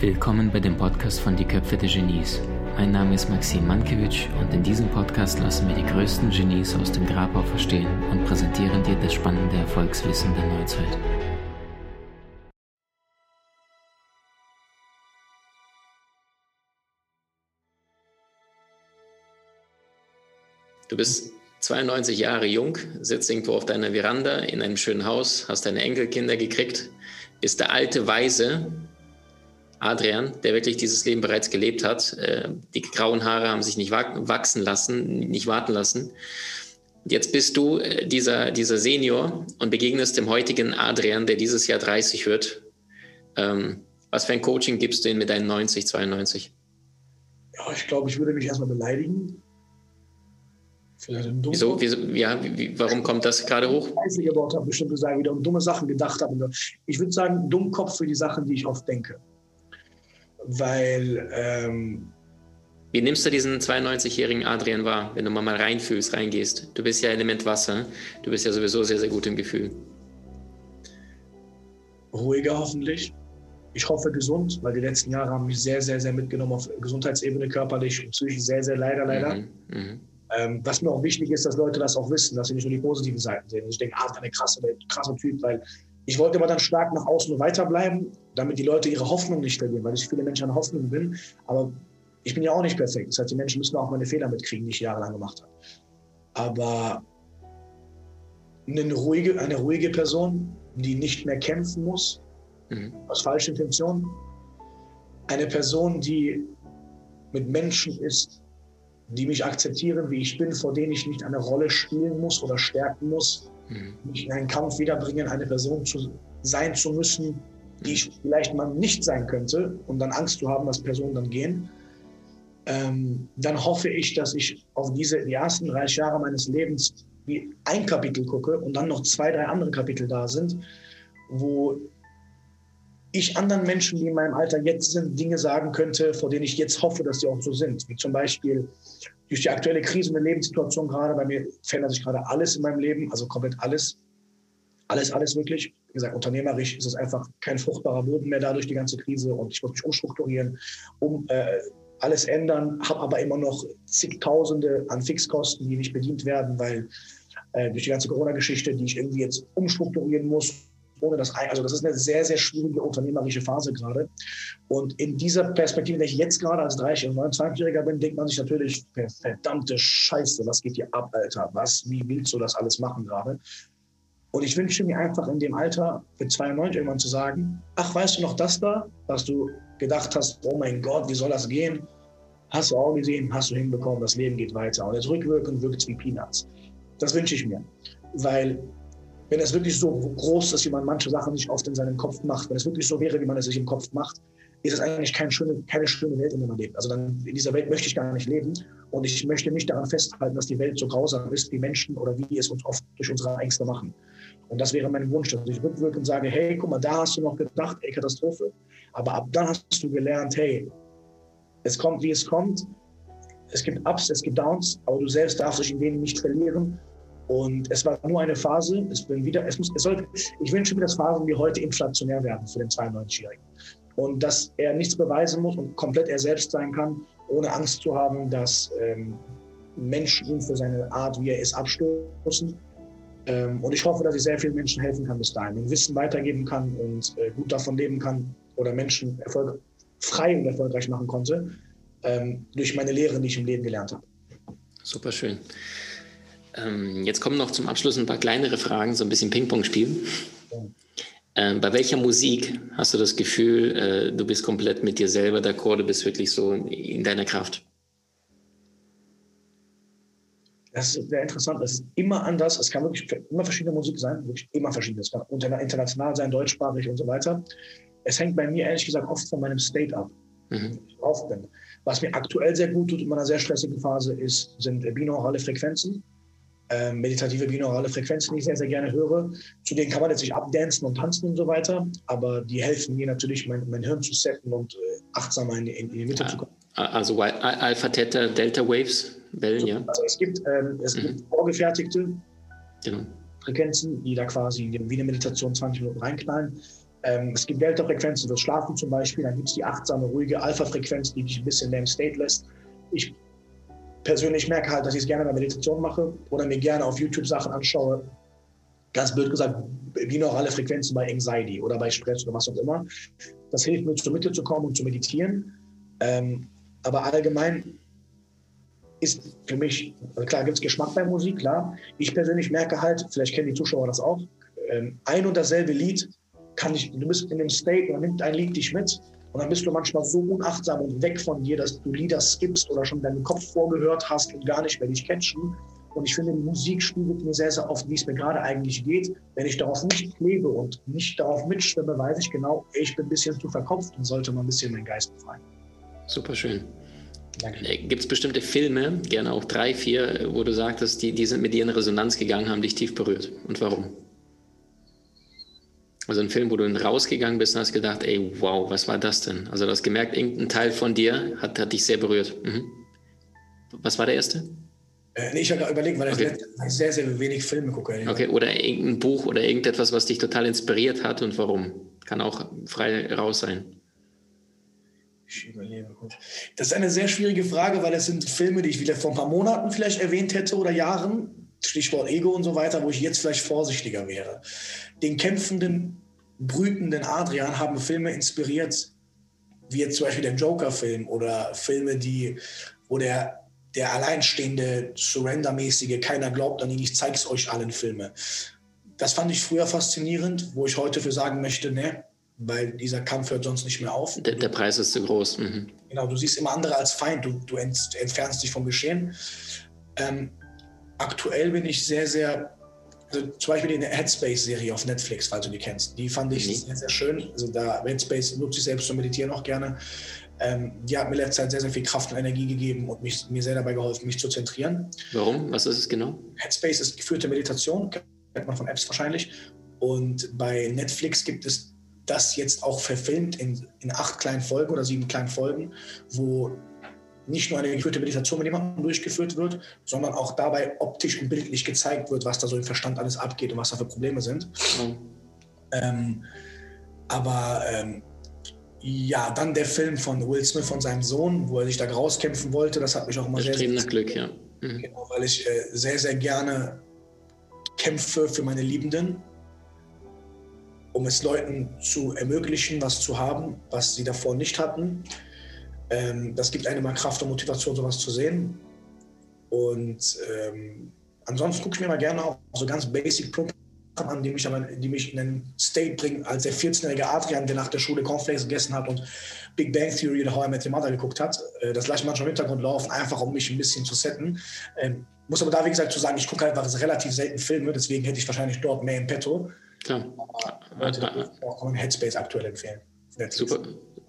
Willkommen bei dem Podcast von Die Köpfe der Genies. Mein Name ist Maxim Mankewitsch und in diesem Podcast lassen wir die größten Genies aus dem Grabau verstehen und präsentieren dir das spannende Erfolgswissen der Neuzeit. Du bist 92 Jahre jung, sitzt irgendwo auf deiner Veranda in einem schönen Haus, hast deine Enkelkinder gekriegt, bist der alte Weise, Adrian, der wirklich dieses Leben bereits gelebt hat. Äh, die grauen Haare haben sich nicht wachsen lassen, nicht warten lassen. Jetzt bist du äh, dieser, dieser Senior und begegnest dem heutigen Adrian, der dieses Jahr 30 wird. Ähm, was für ein Coaching gibst du ihm mit deinen 90, 92? Ja, ich glaube, ich würde mich erstmal beleidigen. Wieso, wieso, ja, wie, warum kommt das gerade hoch? Ich gebaut habe, bestimmte Sachen wieder um dumme Sachen gedacht habe. Ich würde sagen, Dummkopf für die Sachen, die ich oft denke weil. Ähm, Wie nimmst du diesen 92-jährigen Adrian wahr, wenn du mal reinfühlst, reingehst? Du bist ja Element Wasser, du bist ja sowieso sehr, sehr gut im Gefühl. Ruhiger hoffentlich. Ich hoffe gesund, weil die letzten Jahre haben mich sehr, sehr, sehr mitgenommen auf Gesundheitsebene, körperlich und psychisch sehr, sehr leider, leider. Mhm, mhm. ähm, was mir auch wichtig ist, dass Leute das auch wissen, dass sie nicht nur die positiven Seiten sehen. Ich denke, ah, eine krasse, krasser Typ, weil ich wollte aber dann stark nach außen weiterbleiben, damit die Leute ihre Hoffnung nicht verlieren, weil ich viele Menschen an Hoffnung bin. Aber ich bin ja auch nicht perfekt. Das heißt, die Menschen müssen auch meine Fehler mitkriegen, die ich jahrelang gemacht habe. Aber eine ruhige, eine ruhige Person, die nicht mehr kämpfen muss, mhm. aus falschen Intentionen. Eine Person, die mit Menschen ist, die mich akzeptieren, wie ich bin, vor denen ich nicht eine Rolle spielen muss oder stärken muss, mhm. mich in einen Kampf wiederbringen, eine Person zu sein zu müssen, die ich vielleicht mal nicht sein könnte und dann Angst zu haben, dass Personen dann gehen. Ähm, dann hoffe ich, dass ich auf diese die ersten 30 Jahre meines Lebens wie ein Kapitel gucke und dann noch zwei, drei andere Kapitel da sind, wo ich anderen Menschen, die in meinem Alter jetzt sind, Dinge sagen könnte, vor denen ich jetzt hoffe, dass sie auch so sind. Wie zum Beispiel durch die aktuelle Krise und Lebenssituation gerade, bei mir verändert sich gerade alles in meinem Leben, also komplett alles. Alles, alles wirklich. Wie gesagt, unternehmerisch ist es einfach kein fruchtbarer Boden mehr dadurch die ganze Krise und ich muss mich umstrukturieren, um äh, alles ändern, habe aber immer noch zigtausende an Fixkosten, die nicht bedient werden, weil äh, durch die ganze Corona-Geschichte, die ich irgendwie jetzt umstrukturieren muss, ohne das, also das ist eine sehr, sehr schwierige unternehmerische Phase gerade. Und in dieser Perspektive, in der ich jetzt gerade als 30- und 29-Jähriger bin, denkt man sich natürlich, verdammte Scheiße, was geht hier ab, Alter? Was, wie willst du das alles machen gerade? Und ich wünsche mir einfach in dem Alter mit 92 irgendwann zu sagen, ach, weißt du noch das da, was du gedacht hast, oh mein Gott, wie soll das gehen? Hast du auch gesehen, hast du hinbekommen, das Leben geht weiter. Und jetzt rückwirkend wirkt es wie Peanuts. Das wünsche ich mir. Weil wenn es wirklich so groß ist, wie man manche Sachen sich oft in seinem Kopf macht, wenn es wirklich so wäre, wie man es sich im Kopf macht, ist es eigentlich keine schöne, keine schöne Welt, in der man lebt. Also dann, in dieser Welt möchte ich gar nicht leben. Und ich möchte nicht daran festhalten, dass die Welt so grausam ist, wie Menschen oder wie es uns oft durch unsere Ängste machen. Und das wäre mein Wunsch, dass ich rückwirkend sage, hey, guck mal, da hast du noch gedacht, ey, Katastrophe. Aber ab dann hast du gelernt, hey, es kommt, wie es kommt. Es gibt Ups, es gibt Downs, aber du selbst darfst dich in denen nicht verlieren. Und es war nur eine Phase. Es bin wieder, es muss, es sollte, ich wünsche mir, dass Phasen wie heute inflationär werden für den 92-Jährigen. Und dass er nichts beweisen muss und komplett er selbst sein kann, ohne Angst zu haben, dass ähm, Menschen ihn für seine Art, wie er ist, abstoßen. Ähm, und ich hoffe, dass ich sehr vielen Menschen helfen kann bis dahin und Wissen weitergeben kann und äh, gut davon leben kann oder Menschen Erfolg, frei und erfolgreich machen konnte ähm, durch meine Lehren, die ich im Leben gelernt habe. Super schön. Ähm, jetzt kommen noch zum Abschluss ein paar kleinere Fragen, so ein bisschen Ping-Pong-Spiel. Ähm, bei welcher Musik hast du das Gefühl, äh, du bist komplett mit dir selber d'accord, du bist wirklich so in deiner Kraft? Das ist sehr interessant. Es ist immer anders. Es kann wirklich immer verschiedene Musik sein, wirklich immer verschiedene. Es kann international sein, deutschsprachig und so weiter. Es hängt bei mir ehrlich gesagt oft von meinem State ab, mhm. ich drauf bin. Was mir aktuell sehr gut tut in meiner sehr stressigen Phase ist, sind binaurale Frequenzen äh, meditative binaurale Frequenzen, die ich sehr, sehr gerne höre. Zu denen kann man jetzt nicht abdancen und tanzen und so weiter, aber die helfen mir natürlich, mein, mein Hirn zu setzen und äh, achtsamer in, in, in, die Mitte ah, zu kommen. Also Alpha, Theta, Delta Waves, Wellen, ja? Also es gibt, ähm, es mhm. gibt vorgefertigte genau. Frequenzen, die da quasi wie eine Meditation 20 Minuten reinknallen. Ähm, es gibt Delta-Frequenzen das Schlafen zum Beispiel, dann gibt es die achtsame, ruhige Alpha-Frequenz, die dich ein bisschen im State lässt. Ich persönlich merke halt, dass ich es gerne bei Meditation mache oder mir gerne auf YouTube Sachen anschaue. Ganz blöd gesagt, binaurale Frequenzen bei Anxiety oder bei Stress oder was auch immer. Das hilft mir, zur Mitte zu kommen und zu meditieren. Ähm, aber allgemein ist für mich, also klar gibt es Geschmack bei Musik, klar. Ich persönlich merke halt, vielleicht kennen die Zuschauer das auch, ähm, ein und dasselbe Lied kann ich, du bist in dem State und dann nimmt ein Lied dich mit und dann bist du manchmal so unachtsam und weg von dir, dass du Lieder skippst oder schon deinen Kopf vorgehört hast und gar nicht mehr dich catchen. Und ich finde, Musik spiegelt mir sehr, sehr oft, wie es mir gerade eigentlich geht. Wenn ich darauf nicht klebe und nicht darauf mitschwimme, weiß ich genau, ich bin ein bisschen zu verkopft und sollte mal ein bisschen meinen Geist befreien. Super schön. Äh, Gibt es bestimmte Filme, gerne auch drei, vier, wo du sagtest, die, die sind mit dir in Resonanz gegangen, haben dich tief berührt? Und warum? Also ein Film, wo du rausgegangen bist und hast gedacht, ey, wow, was war das denn? Also du hast gemerkt, irgendein Teil von dir hat, hat dich sehr berührt. Mhm. Was war der erste? Äh, nee, ich habe überlegt, weil okay. ich sehr, sehr wenig Filme gucke. Okay, oder irgendein Buch oder irgendetwas, was dich total inspiriert hat und warum? Kann auch frei raus sein. Ich überlebe gut. Das ist eine sehr schwierige Frage, weil das sind Filme, die ich wieder vor ein paar Monaten vielleicht erwähnt hätte oder Jahren. Stichwort Ego und so weiter, wo ich jetzt vielleicht vorsichtiger wäre. Den kämpfenden, brütenden Adrian haben Filme inspiriert, wie jetzt zum Beispiel der Joker-Film oder Filme, die, wo der, der alleinstehende, surrendermäßige, keiner glaubt an ihn, ich zeig's euch allen Filme. Das fand ich früher faszinierend, wo ich heute für sagen möchte, ne, weil dieser Kampf hört sonst nicht mehr auf. Der, der Preis ist zu groß. Mhm. Genau, du siehst immer andere als Feind, du, du entfernst dich vom Geschehen. Ähm, aktuell bin ich sehr, sehr, also zum Beispiel die Headspace-Serie auf Netflix, falls du die kennst. Die fand ich mhm. sehr, sehr schön. Also da Headspace nutze ich selbst zum Meditieren auch gerne. Ähm, die hat mir letzte Zeit sehr, sehr viel Kraft und Energie gegeben und mich, mir sehr dabei geholfen, mich zu zentrieren. Warum? Was ist es genau? Headspace ist geführte Meditation, kennt man von Apps wahrscheinlich. Und bei Netflix gibt es das jetzt auch verfilmt in, in acht kleinen Folgen oder sieben kleinen Folgen, wo nicht nur eine geführte Meditation mit jemandem durchgeführt wird, sondern auch dabei optisch und bildlich gezeigt wird, was da so im Verstand alles abgeht und was da für Probleme sind. Mhm. Ähm, aber ähm, ja, dann der Film von Will Smith von seinem Sohn, wo er sich da rauskämpfen wollte, das hat mich auch immer sehr, sehr, nach Glück, ja. Mhm. Genau, weil ich äh, sehr, sehr gerne kämpfe für meine Liebenden, um es Leuten zu ermöglichen, was zu haben, was sie davor nicht hatten. Ähm, das gibt einem mal Kraft und Motivation, sowas zu sehen. Und ähm, ansonsten gucke ich mir mal gerne auch so ganz basic Programme an, die mich, aber, die mich in einen State bringen, als der 14-jährige Adrian, der nach der Schule Cornflakes gegessen hat und Big Bang Theory oder How I Met Your Mother geguckt hat. Äh, das lasse ich manchmal im Hintergrund laufen, einfach um mich ein bisschen zu setten. Ähm, muss aber da, wie gesagt, zu sagen, ich gucke einfach relativ selten Filme, deswegen hätte ich wahrscheinlich dort mehr im Petto. Klar. Leute, auch einen Headspace aktuell empfehlen. Super,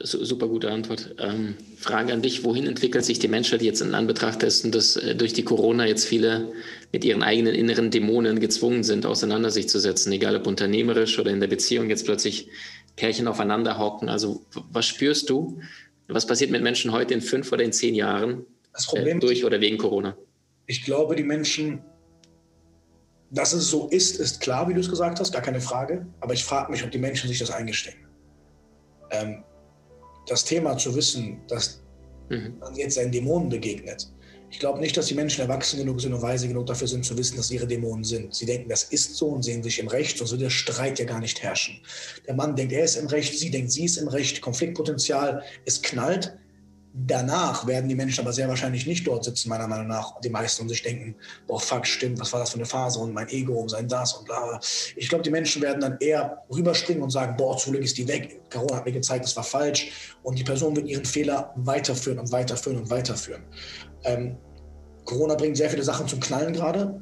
Super gute Antwort. Ähm, Frage an dich, wohin entwickelt sich die Menschheit jetzt in Anbetracht dessen, dass äh, durch die Corona jetzt viele mit ihren eigenen inneren Dämonen gezwungen sind, auseinander sich zu setzen, egal ob unternehmerisch oder in der Beziehung jetzt plötzlich Pärchen aufeinander hocken. Also was spürst du? Was passiert mit Menschen heute in fünf oder in zehn Jahren äh, durch oder wegen Corona? Ich glaube, die Menschen, dass es so ist, ist klar, wie du es gesagt hast, gar keine Frage. Aber ich frage mich, ob die Menschen sich das eingestehen. Ähm, das Thema zu wissen, dass mhm. man jetzt seinen Dämonen begegnet. Ich glaube nicht, dass die Menschen erwachsen genug sind und weise genug dafür sind, zu wissen, dass ihre Dämonen sind. Sie denken, das ist so und sehen sich im Recht, sonst würde der Streit ja gar nicht herrschen. Der Mann denkt, er ist im Recht, sie denkt, sie ist im Recht, Konfliktpotenzial, es knallt. Danach werden die Menschen aber sehr wahrscheinlich nicht dort sitzen, meiner Meinung nach, die meisten und sich denken, boah, fuck, stimmt, was war das für eine Phase und mein Ego und sein das und bla. Ich glaube, die Menschen werden dann eher rüberspringen und sagen, boah, Glück ist die weg. Corona hat mir gezeigt, das war falsch. Und die Person wird ihren Fehler weiterführen und weiterführen und weiterführen. Ähm, Corona bringt sehr viele Sachen zum Knallen gerade,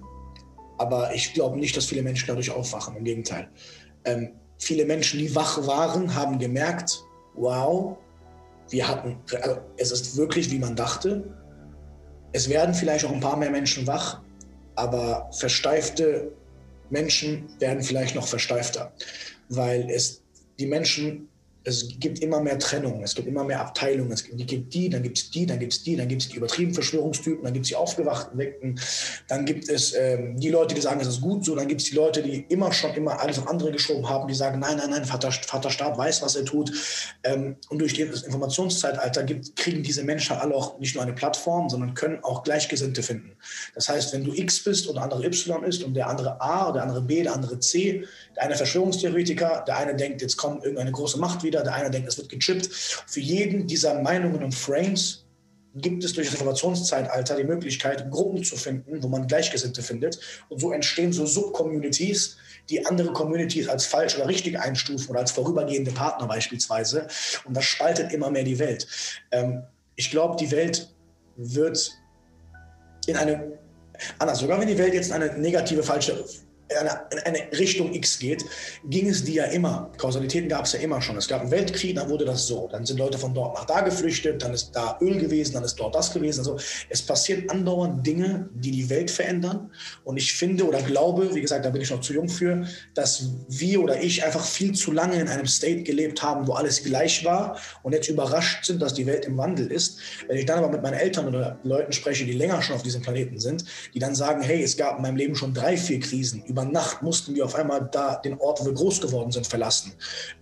aber ich glaube nicht, dass viele Menschen dadurch aufwachen. Im Gegenteil. Ähm, viele Menschen, die wach waren, haben gemerkt, wow, wir hatten, also es ist wirklich, wie man dachte. Es werden vielleicht auch ein paar mehr Menschen wach, aber versteifte Menschen werden vielleicht noch versteifter, weil es die Menschen es gibt immer mehr Trennung, es gibt immer mehr Abteilungen. Es gibt die, dann gibt es die, dann gibt es die, dann gibt es die übertriebenen Verschwörungstypen, dann gibt es die aufgewachten Weckten, dann gibt es ähm, die Leute, die sagen, es ist gut so, dann gibt es die Leute, die immer schon immer alles auf andere geschoben haben, die sagen, nein, nein, nein, Vater, Vater Staat weiß, was er tut. Ähm, und durch das Informationszeitalter gibt, kriegen diese Menschen alle auch nicht nur eine Plattform, sondern können auch Gleichgesinnte finden. Das heißt, wenn du X bist und der andere Y ist und der andere A, der andere B, der andere C, der eine Verschwörungstheoretiker, der eine denkt, jetzt kommt irgendeine große Macht wieder, der eine denkt, es wird gechippt. Für jeden dieser Meinungen und Frames gibt es durch das Informationszeitalter die Möglichkeit, Gruppen zu finden, wo man Gleichgesinnte findet. Und so entstehen so Subcommunities, die andere Communities als falsch oder richtig einstufen oder als vorübergehende Partner beispielsweise. Und das spaltet immer mehr die Welt. Ähm, ich glaube, die Welt wird in eine, anders, sogar wenn die Welt jetzt in eine negative, falsche in eine, in eine, Richtung X geht, ging es die ja immer. Kausalitäten gab es ja immer schon. Es gab einen Weltkrieg, dann wurde das so. Dann sind Leute von dort nach da geflüchtet, dann ist da Öl gewesen, dann ist dort das gewesen. Also es passieren andauernd Dinge, die die Welt verändern. Und ich finde oder glaube, wie gesagt, da bin ich noch zu jung für, dass wir oder ich einfach viel zu lange in einem State gelebt haben, wo alles gleich war und jetzt überrascht sind, dass die Welt im Wandel ist. Wenn ich dann aber mit meinen Eltern oder Leuten spreche, die länger schon auf diesem Planeten sind, die dann sagen, hey, es gab in meinem Leben schon drei, vier Krisen über Nacht mussten wir auf einmal da den Ort, wo wir groß geworden sind, verlassen.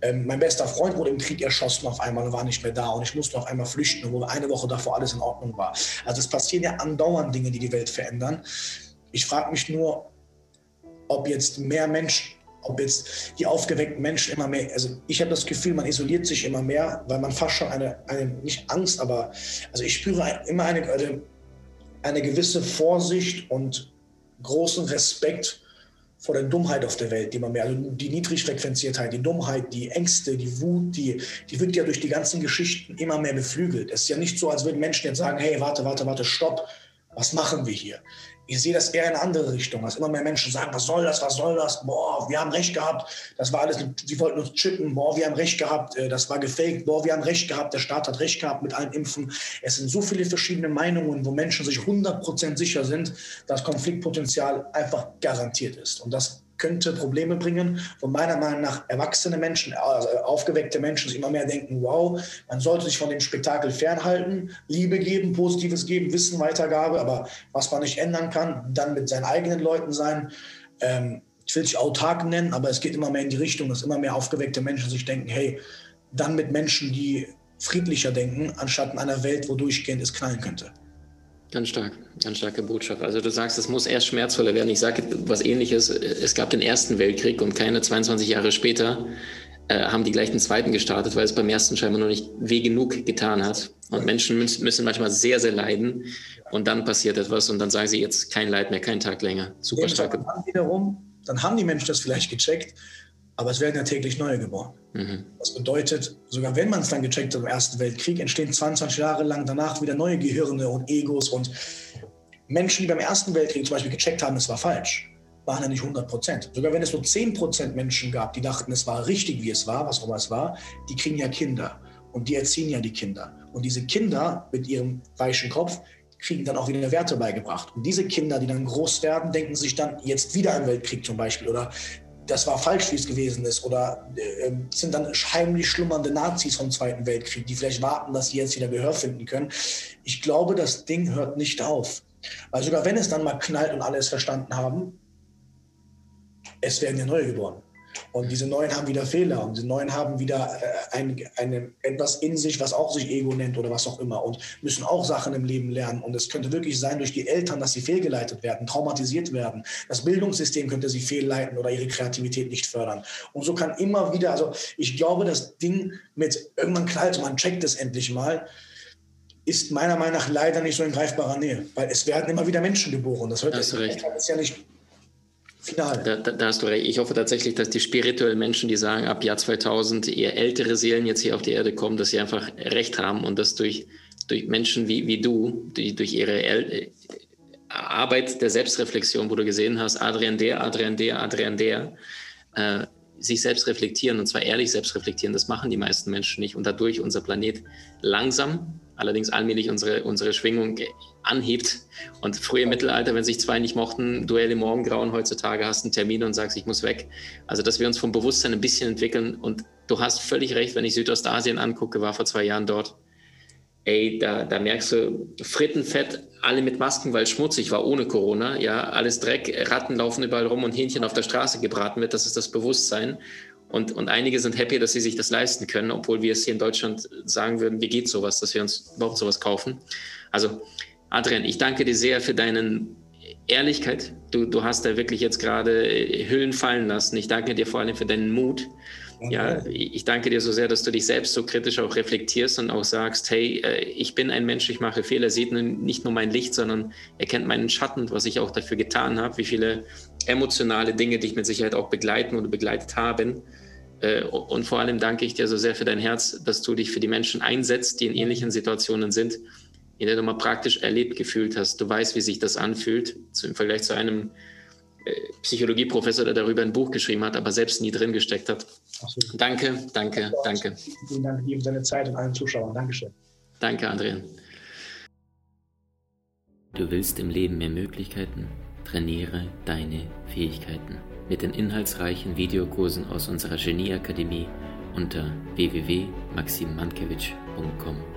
Ähm, mein bester Freund wurde im Krieg erschossen auf einmal und war nicht mehr da und ich musste auf einmal flüchten, obwohl eine Woche davor alles in Ordnung war. Also es passieren ja andauernd Dinge, die die Welt verändern. Ich frage mich nur, ob jetzt mehr Menschen ob jetzt die aufgeweckten Menschen immer mehr, also ich habe das Gefühl, man isoliert sich immer mehr, weil man fast schon eine, eine nicht Angst, aber also ich spüre immer eine, eine, eine gewisse Vorsicht und großen Respekt vor der Dummheit auf der Welt, die man mehr, also die Niedrigfrequenziertheit, die Dummheit, die Ängste, die Wut, die, die wird ja durch die ganzen Geschichten immer mehr beflügelt. Es ist ja nicht so, als würden Menschen jetzt sagen, hey, warte, warte, warte, stopp, was machen wir hier? Ich sehe das eher in eine andere Richtung, dass immer mehr Menschen sagen, was soll das, was soll das, boah, wir haben recht gehabt, das war alles, sie wollten uns chippen, boah, wir haben recht gehabt, äh, das war gefaked, boah, wir haben recht gehabt, der Staat hat recht gehabt mit allen Impfen. Es sind so viele verschiedene Meinungen, wo Menschen sich 100% sicher sind, dass Konfliktpotenzial einfach garantiert ist. Und das könnte Probleme bringen, wo meiner Meinung nach erwachsene Menschen, also aufgeweckte Menschen sich immer mehr denken, wow, man sollte sich von dem Spektakel fernhalten, Liebe geben, Positives geben, Wissen, Weitergabe, aber was man nicht ändern kann, dann mit seinen eigenen Leuten sein. Ähm, ich will es autark nennen, aber es geht immer mehr in die Richtung, dass immer mehr aufgeweckte Menschen sich denken, hey, dann mit Menschen, die friedlicher denken, anstatt in einer Welt, wo durchgehend es knallen könnte. Ganz stark, ganz starke Botschaft. Also du sagst, es muss erst schmerzvoller werden. Ich sage was ähnliches. Es gab den Ersten Weltkrieg und keine 22 Jahre später äh, haben die gleich den Zweiten gestartet, weil es beim Ersten scheinbar noch nicht weh genug getan hat. Und Menschen müssen manchmal sehr, sehr leiden und dann passiert etwas und dann sagen sie jetzt kein Leid mehr, kein Tag länger. Super starke. Dann wiederum, dann haben die Menschen das vielleicht gecheckt aber es werden ja täglich neue geboren. Mhm. Das bedeutet, sogar wenn man es dann gecheckt hat im Ersten Weltkrieg, entstehen 22 Jahre lang danach wieder neue Gehirne und Egos und Menschen, die beim Ersten Weltkrieg zum Beispiel gecheckt haben, es war falsch, waren ja nicht 100 Prozent. Sogar wenn es nur 10 Prozent Menschen gab, die dachten, es war richtig, wie es war, was auch immer es war, die kriegen ja Kinder und die erziehen ja die Kinder. Und diese Kinder mit ihrem weichen Kopf kriegen dann auch wieder Werte beigebracht. Und diese Kinder, die dann groß werden, denken sich dann jetzt wieder ein Weltkrieg zum Beispiel oder das war falsch, wie es gewesen ist. Oder äh, sind dann heimlich schlummernde Nazis vom Zweiten Weltkrieg, die vielleicht warten, dass sie jetzt wieder Gehör finden können. Ich glaube, das Ding hört nicht auf. Weil sogar wenn es dann mal knallt und alle es verstanden haben, es werden ja neue geboren. Und diese Neuen haben wieder Fehler und diese Neuen haben wieder äh, ein, eine, etwas in sich, was auch sich Ego nennt oder was auch immer und müssen auch Sachen im Leben lernen. Und es könnte wirklich sein durch die Eltern, dass sie fehlgeleitet werden, traumatisiert werden. Das Bildungssystem könnte sie fehlleiten oder ihre Kreativität nicht fördern. Und so kann immer wieder, also ich glaube, das Ding mit irgendwann knallt, man checkt es endlich mal, ist meiner Meinung nach leider nicht so in greifbarer Nähe, weil es werden immer wieder Menschen geboren. Das, hört das ist ja nicht Final. Da, da, da, hast du recht. Ich hoffe tatsächlich, dass die spirituellen Menschen, die sagen, ab Jahr 2000 eher ältere Seelen jetzt hier auf die Erde kommen, dass sie einfach recht haben und dass durch, durch Menschen wie, wie du, die durch ihre El Arbeit der Selbstreflexion, wo du gesehen hast, Adrian der, Adrian der, Adrian der, äh, sich selbst reflektieren und zwar ehrlich selbst reflektieren. Das machen die meisten Menschen nicht und dadurch unser Planet langsam, allerdings allmählich unsere, unsere Schwingung anhebt. Und früher im Mittelalter, wenn sich zwei nicht mochten, Duelle Morgengrauen, heutzutage hast du einen Termin und sagst, ich muss weg. Also, dass wir uns vom Bewusstsein ein bisschen entwickeln. Und du hast völlig recht, wenn ich Südostasien angucke, war vor zwei Jahren dort. Ey, da, da merkst du Frittenfett, alle mit Masken, weil schmutzig war ohne Corona. Ja, alles Dreck, Ratten laufen überall rum und Hähnchen auf der Straße gebraten wird. Das ist das Bewusstsein. Und, und einige sind happy, dass sie sich das leisten können, obwohl wir es hier in Deutschland sagen würden, wie geht sowas, dass wir uns überhaupt sowas kaufen. Also, Adrian, ich danke dir sehr für deine Ehrlichkeit. Du, du hast da wirklich jetzt gerade äh, Hüllen fallen lassen. Ich danke dir vor allem für deinen Mut. Ja, ich danke dir so sehr, dass du dich selbst so kritisch auch reflektierst und auch sagst, hey, äh, ich bin ein Mensch, ich mache Fehler, sieht nicht nur mein Licht, sondern erkennt meinen Schatten, was ich auch dafür getan habe, wie viele emotionale Dinge dich mit Sicherheit auch begleiten oder begleitet haben. Äh, und vor allem danke ich dir so sehr für dein Herz, dass du dich für die Menschen einsetzt, die in ähnlichen Situationen sind, in der du mal praktisch erlebt gefühlt hast. Du weißt, wie sich das anfühlt, im Vergleich zu einem äh, Psychologieprofessor, der darüber ein Buch geschrieben hat, aber selbst nie drin gesteckt hat. Absolut. Danke, danke, danke. Vielen Dank ihm, seine Zeit und allen Zuschauern. Dankeschön. Danke, Adrian. Du willst im Leben mehr Möglichkeiten? Trainiere deine Fähigkeiten mit den inhaltsreichen Videokursen aus unserer Genieakademie unter www.maximmankiewicz.com.